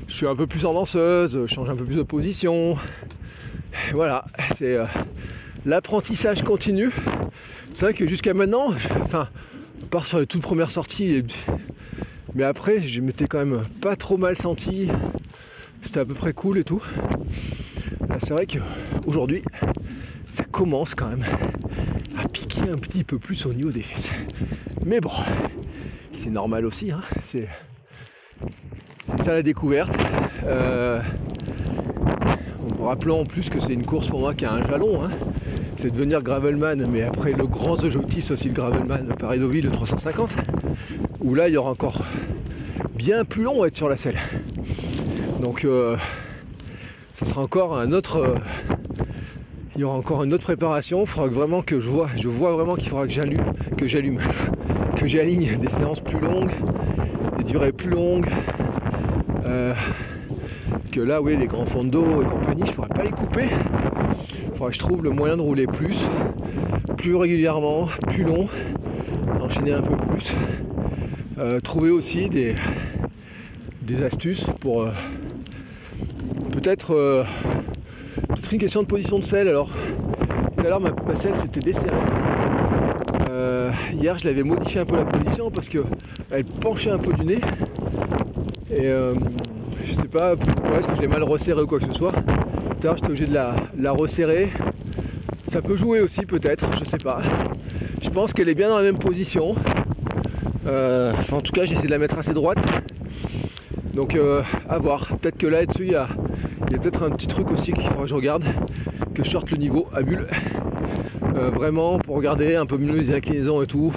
je suis un peu plus en danseuse, je change un peu plus de position. Voilà, c'est euh, l'apprentissage continu. C'est vrai que jusqu'à maintenant, enfin, à part sur les toutes premières sorties, mais après, je m'étais quand même pas trop mal senti c'était à peu près cool et tout. C'est vrai qu'aujourd'hui, ça commence quand même à piquer un petit peu plus au niveau des fesses. Mais bon, c'est normal aussi. Hein. C'est, ça la découverte. Euh, en rappelant en plus que c'est une course pour moi qui a un jalon. Hein. C'est devenir gravelman. Mais après, le grand objectif, aussi le gravelman paris deauville le 350. Où là, il y aura encore bien plus long à être sur la selle. Donc euh, ça sera encore un autre. Euh, il y aura encore une autre préparation. Il faudra vraiment que je vois, je vois vraiment qu'il faudra que j'allume, que j'allume, que j'aligne des séances plus longues, des durées plus longues. Euh, que là oui les grands fonds d'eau et compagnie, je pourrais pas les couper. Il faudra que je trouve le moyen de rouler plus, plus régulièrement, plus long, enchaîner un peu plus. trouver aussi des, des astuces pour peut-être euh, une question de position de selle. Alors, tout à l'heure, ma, selle s'était desserrée. Euh, hier, je l'avais modifié un peu la position parce qu'elle penchait un peu du nez. Et euh, je sais pas pourquoi, est-ce que je l'ai mal resserré ou quoi que ce soit. Tout j'étais obligé de la, resserrer. Ça peut jouer aussi peut-être, je sais pas. Je pense qu'elle est bien dans la même position. Euh, en tout cas, j'essaie de la mettre assez droite. Donc à voir. Peut-être que là dessus il y a, peut-être un petit truc aussi qu'il faudra que je regarde, que je sorte le niveau à bulle. Euh, vraiment pour regarder un peu mieux les inclinaisons et tout.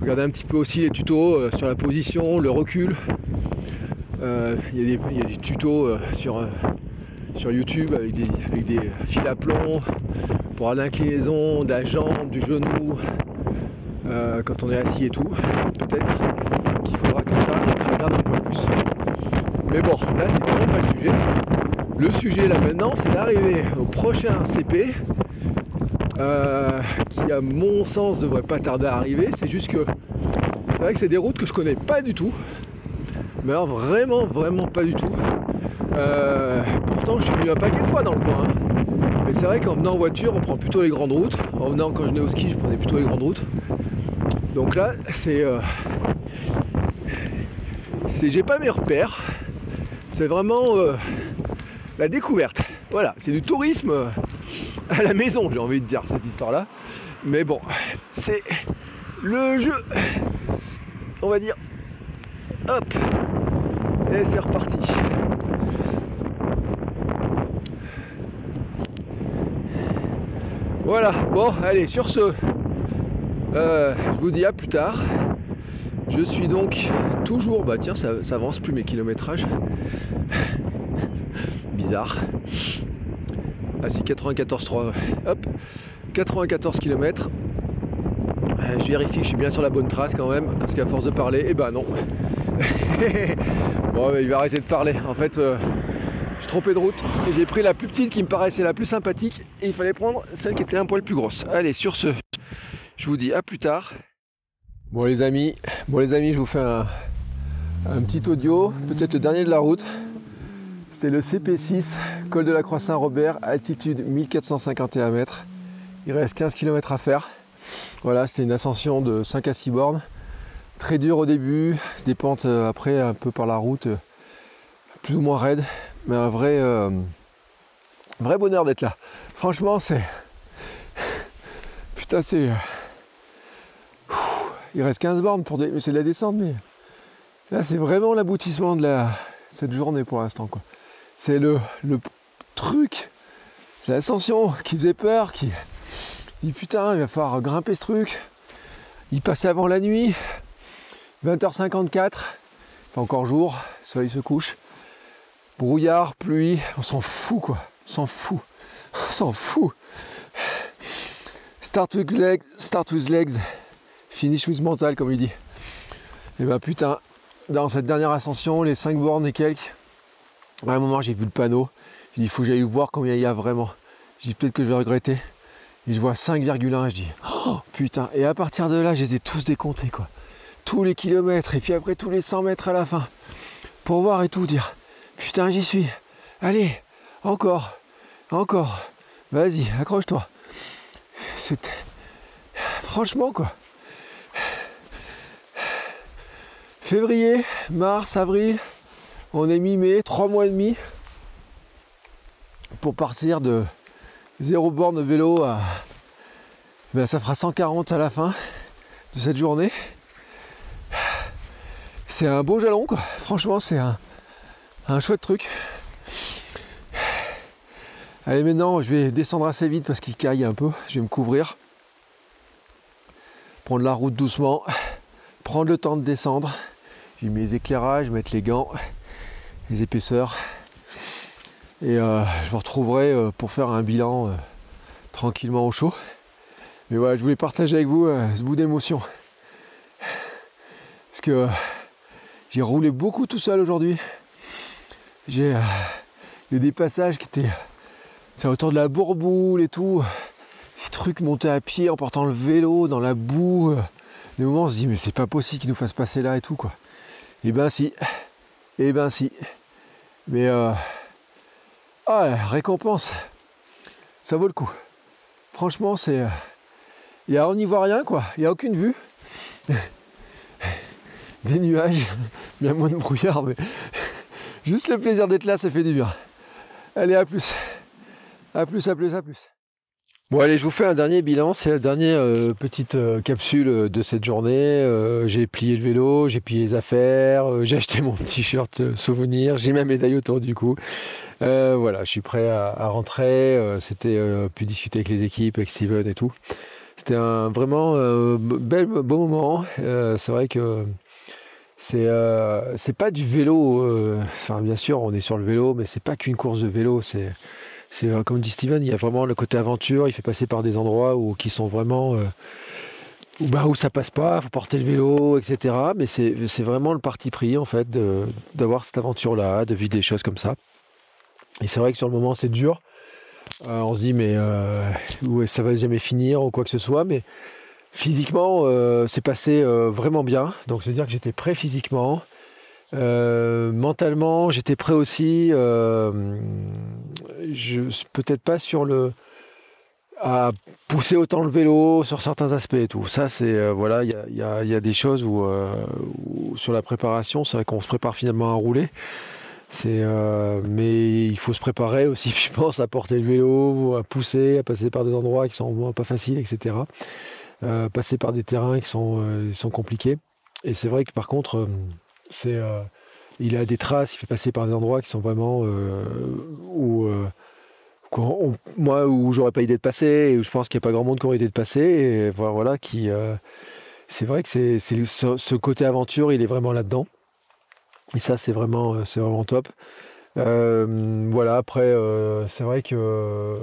Regarder un petit peu aussi les tutos euh, sur la position, le recul. Euh, il y, a des tutos sur, sur YouTube avec des, fils à plomb pour l'inclinaison de la jambe, du genou, quand on est assis et tout. Peut-être qu'il faudra que ça, je regarde un peu plus. Mais bon, là c'est vraiment pas le sujet. Le sujet là maintenant, c'est d'arriver au prochain CP euh, qui à mon sens devrait pas tarder à arriver. C'est juste que c'est vrai que c'est des routes que je connais pas du tout. Mais vraiment, vraiment pas du tout. Euh, pourtant je suis venu un paquet de fois dans le coin. Hein. Mais c'est vrai qu'en venant en voiture, on prend plutôt les grandes routes. En venant quand je venais au ski, je prenais plutôt les grandes routes. Donc là, c'est. Euh, c'est j'ai pas mes repères. C'est vraiment la découverte. Voilà, c'est du tourisme à la maison, j'ai envie de dire, cette histoire-là. Mais bon, c'est le jeu. On va dire. Hop. Et c'est reparti. Voilà, bon, allez, sur ce, euh, je vous dis à plus tard. Je suis donc toujours, bah tiens, ça, ça avance plus mes kilométrages. Bizarre. Ah si, 94,3. Hop, 94 km. Euh, je vérifie que je suis bien sur la bonne trace quand même, parce qu'à force de parler, eh ben non. bon, il va arrêter de parler. En fait, euh, je suis trompé de route j'ai pris la plus petite qui me paraissait la plus sympathique et il fallait prendre celle qui était un poil plus grosse. Allez, sur ce, je vous dis à plus tard. Bon les amis, bon les amis, je vous fais un petit audio, peut-être le dernier de la route. C'était le CP6, col de la Croix Saint-Robert, altitude 1451 mètres. Il reste 15 km à faire. Voilà, c'était une ascension de 5 à 6 bornes. Très dur au début, des pentes euh, après un peu par la route, euh, plus ou moins raide, mais un vrai, euh, vrai bonheur d'être là. Franchement, c'est. Putain, c'est. Il reste 15 bornes pour des. C'est de la descente, mais. Là, c'est vraiment l'aboutissement de la... cette journée pour l'instant. quoi c'est le, truc, c'est l'ascension qui faisait peur, qui dit putain, il va falloir grimper ce truc. Il passait avant la nuit, 20h54, pas encore jour, le soleil se couche. Brouillard, pluie, on s'en fout quoi, on s'en fout, on s'en fout. Start with legs, start with legs, finish with mental comme il dit. Et ben putain, dans cette dernière ascension, les 5 bornes et quelques, à un moment, j'ai vu le panneau. J'ai dit, il faut que j'aille voir combien il y a vraiment. J'ai dit, peut-être que je vais regretter. Et je vois 5,1. Je dis, oh putain. Et à partir de là, je les ai tous décomptés, quoi. Tous les kilomètres. Et puis après, tous les 100 mètres à la fin. Pour voir et tout, dire, putain, j'y suis. Allez, encore. Encore. Vas-y, accroche-toi. C'était. Franchement, quoi. Février, mars, avril, on est mi-mai, trois mois et demi pour partir de zéro borne vélo à. Ben, ça fera 140 à la fin de cette journée. C'est un beau jalon quoi. Franchement c'est un, un chouette truc. Allez maintenant je vais descendre assez vite parce qu'il caille un peu. Je vais me couvrir. Prendre la route doucement. Prendre le temps de descendre. J'ai mes éclairages, mettre les gants les épaisseurs. Et euh, je vous retrouverai euh, pour faire un bilan euh, tranquillement au chaud. Mais voilà, je voulais partager avec vous ce bout d'émotion. Parce que j'ai roulé beaucoup tout seul aujourd'hui. J'ai eu des passages qui étaient autour de la bourboule et tout. Des trucs montés à pied en portant le vélo dans la boue. Des moments on se dit mais c'est pas possible qu'ils nous fassent passer là et tout quoi. Et eh ben si. Et eh ben si. Mais euh, ah, récompense, ça vaut le coup. Franchement, c'est, Et on n'y voit rien quoi, il n'y a aucune vue. Des nuages, bien moins de brouillard, mais juste le plaisir d'être là, ça fait du bien. Allez, à plus. À plus, à plus, à plus. Bon allez, je vous fais un dernier bilan, c'est la dernière euh, petite euh, capsule euh, de cette journée. j'ai plié le vélo, j'ai plié les affaires, j'ai acheté mon t-shirt souvenir, j'ai ma médaille autour du cou. voilà, je suis prêt à, rentrer. C'était pu discuter avec les équipes, avec Steven et tout. C'était un vraiment bel beau moment. c'est vrai que c'est pas du vélo. Enfin bien sûr, on est sur le vélo, mais c'est pas qu'une course de vélo. C'est euh, comme dit Steven, il y a vraiment le côté aventure, il fait passer par des endroits où, qui sont vraiment euh, bah, où ça passe pas, il faut porter le vélo, etc. Mais c'est vraiment le parti pris en fait d'avoir cette aventure-là, de vivre des choses comme ça. Et c'est vrai que sur le moment c'est dur. Euh, on se dit mais ouais, ça va jamais finir ou quoi que ce soit, mais physiquement c'est passé vraiment bien. Donc c'est à dire que j'étais prêt physiquement. Euh, mentalement, j'étais prêt aussi. Euh, peut-être pas sur le à pousser autant le vélo sur certains aspects et tout. Ça, c'est euh, voilà, il y a, des choses où, sur la préparation, c'est vrai qu'on se prépare finalement à rouler. C'est, mais il faut se préparer aussi, je pense, à porter le vélo, à pousser, à passer par des endroits qui sont pas faciles, etc. passer par des terrains qui sont, sont compliqués. Et c'est vrai que par contre c'est, euh, il a des traces, il fait passer par des endroits qui sont vraiment euh, où, euh, moi où j'aurais pas idée de passer et où je pense qu'il n'y a pas grand monde qui aurait idée de passer voilà, qui c'est vrai que c'est, ce, côté aventure, il est vraiment là-dedans. Et ça, c'est vraiment, c'est vraiment top. voilà, après, c'est vrai que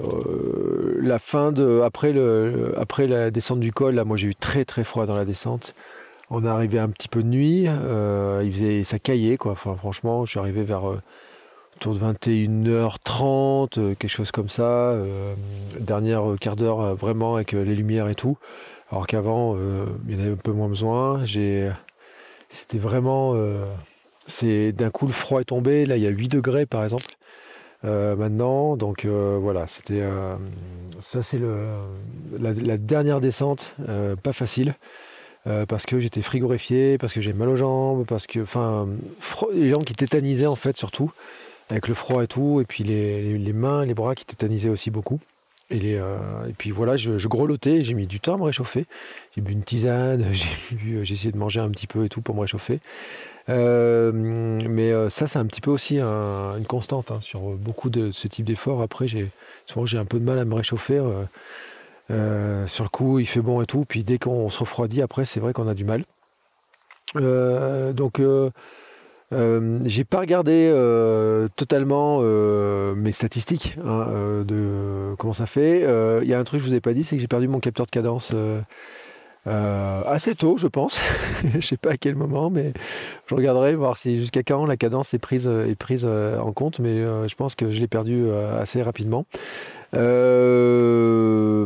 la fin de. Après, après la descente du col, là, moi j'ai eu très très froid dans la descente. On est arrivé un petit peu de nuit, euh, il faisait ça caillait quoi. Franchement, je suis arrivé vers euh, autour de 21h30, euh, quelque chose comme ça. dernière quart d'heure vraiment avec les lumières et tout. Alors qu'avant, il y en avait un peu moins besoin. C'était vraiment, c'est d'un coup le froid est tombé. Là, il y a 8 degrés par exemple. maintenant. Donc voilà, c'était ça c'est la, dernière descente, pas facile. Euh, parce que j'étais frigorifié, parce que j'ai mal aux jambes, parce que, enfin, les jambes qui tétanisaient en fait surtout, avec le froid et tout, et puis les, les mains, les bras qui tétanisaient aussi beaucoup. Et, les, euh, et puis voilà, je, je grelottais, j'ai mis du temps à me réchauffer. J'ai bu une tisane, j'ai essayé de manger un petit peu et tout pour me réchauffer. Euh, mais ça, c'est un petit peu aussi une constante hein, sur beaucoup de ce type d'efforts. Après, souvent j'ai un peu de mal à me réchauffer. Euh, sur le coup, il fait bon et tout. Puis dès qu'on se refroidit, après, c'est vrai qu'on a du mal. Euh, donc, euh, j'ai pas regardé totalement mes statistiques hein, de comment ça fait. Il y a un truc que je vous ai pas dit, c'est que j'ai perdu mon capteur de cadence. assez tôt, je pense. je sais pas à quel moment, mais je regarderai voir si jusqu'à quand la cadence est prise, est prise en compte. Mais je pense que je l'ai perdu assez rapidement. Euh,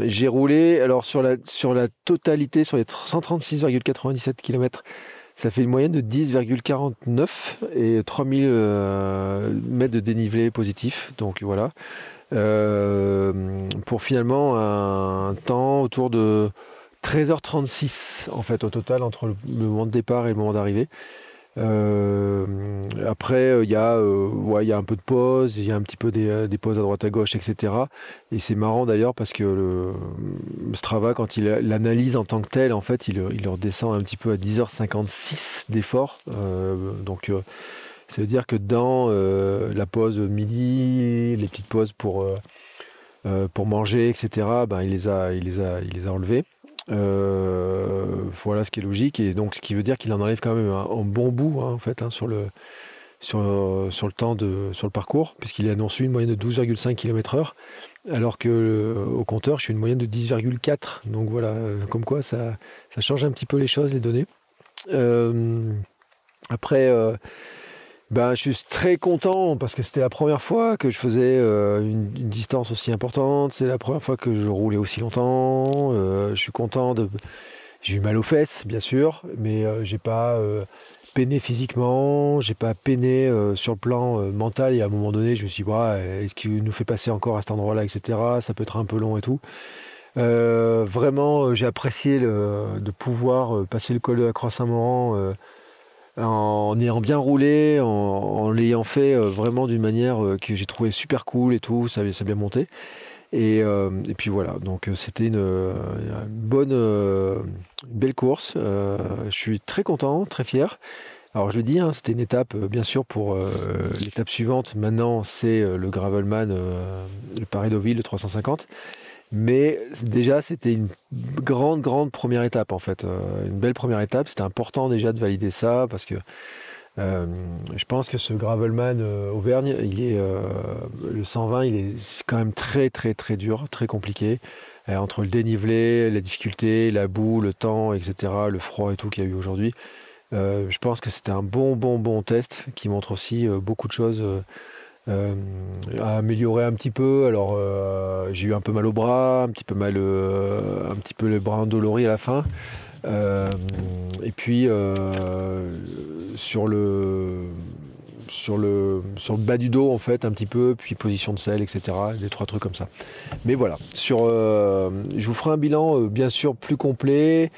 j'ai roulé, alors sur la, sur la totalité, sur les 136,97 km, ça fait une moyenne de 10,49 et 3000 euh, mètres de dénivelé positif. Donc voilà. Euh, pour finalement un temps autour de 13h36 en fait au total entre le moment de départ et le moment d'arrivée. Euh, après, il euh, y, a, euh, ouais, y a un peu de pause, il y a un petit peu des, des, pauses à droite à gauche, etc. Et c'est marrant d'ailleurs parce que le, Strava, quand il l'analyse en tant que tel, en fait, il, il redescend un petit peu à 10h56 d'effort. donc, ça veut dire que dans la pause midi, les petites pauses pour, pour manger, etc., ben, il, les a, il, les a, il les a enlevées. Euh, voilà ce qui est logique. Et donc, ce qui veut dire qu'il en enlève quand même un, bon bout, hein, en fait, hein, sur, le, sur, le temps de, sur le parcours, puisqu'il annonce une moyenne de 12,5 km/h, alors que euh, compteur, je suis une moyenne de 10,4. Donc voilà, euh, comme quoi ça, ça change un petit peu les choses, les données. après, ben, je suis très content parce que c'était la première fois que je faisais euh, une, distance aussi importante. C'est la première fois que je roulais aussi longtemps. Euh, je suis content de. J'ai eu mal aux fesses, bien sûr, mais euh, j'ai pas peiné physiquement, j'ai pas peiné sur le plan mental. Et à un moment donné, je me suis dit, est-ce qu'il nous fait passer encore à cet endroit-là, etc. Ça peut être un peu long et tout. vraiment, j'ai apprécié de pouvoir passer le col de la Croix-Saint-Laurent en ayant bien roulé, en, l'ayant fait vraiment d'une manière que j'ai trouvé super cool et tout, ça, a bien monté. Et, puis voilà, donc c'était une, bonne, belle course. je suis très content, très fier. Alors je le dis, hein, c'était une étape, euh, bien sûr, pour euh, l'étape suivante. Maintenant, c'est euh, le Gravelman, le Paris-Deauville, le 350. Mais déjà, c'était une grande, grande première étape, en fait. une belle première étape. C'était important déjà de valider ça, parce que je pense que ce Gravelman Auvergne, il est, le 120, il est quand même très, très, très dur, très compliqué. entre le dénivelé, la difficulté, la boue, le temps, etc., le froid et tout qu'il y a eu aujourd'hui. Euh, je pense que c'était un bon, bon, bon test qui montre aussi euh, beaucoup de choses euh, à améliorer un petit peu. Alors, j'ai eu un peu mal au bras, un petit peu mal, un petit peu les bras endoloris à la fin. et puis, sur le sur le, sur le bas du dos en fait un petit peu, puis position de selle, etc. Des trois trucs comme ça. Mais voilà, sur, je vous ferai un bilan bien sûr plus complet.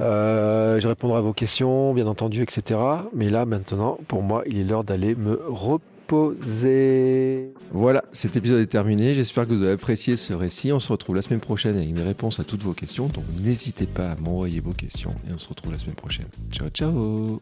Euh, je répondrai à vos questions, bien entendu, etc. Mais là, maintenant, pour moi, il est l'heure d'aller me reposer. Voilà, cet épisode est terminé. J'espère que vous avez apprécié ce récit. On se retrouve la semaine prochaine avec mes réponses à toutes vos questions. Donc n'hésitez pas à m'envoyer vos questions et on se retrouve la semaine prochaine. Ciao, ciao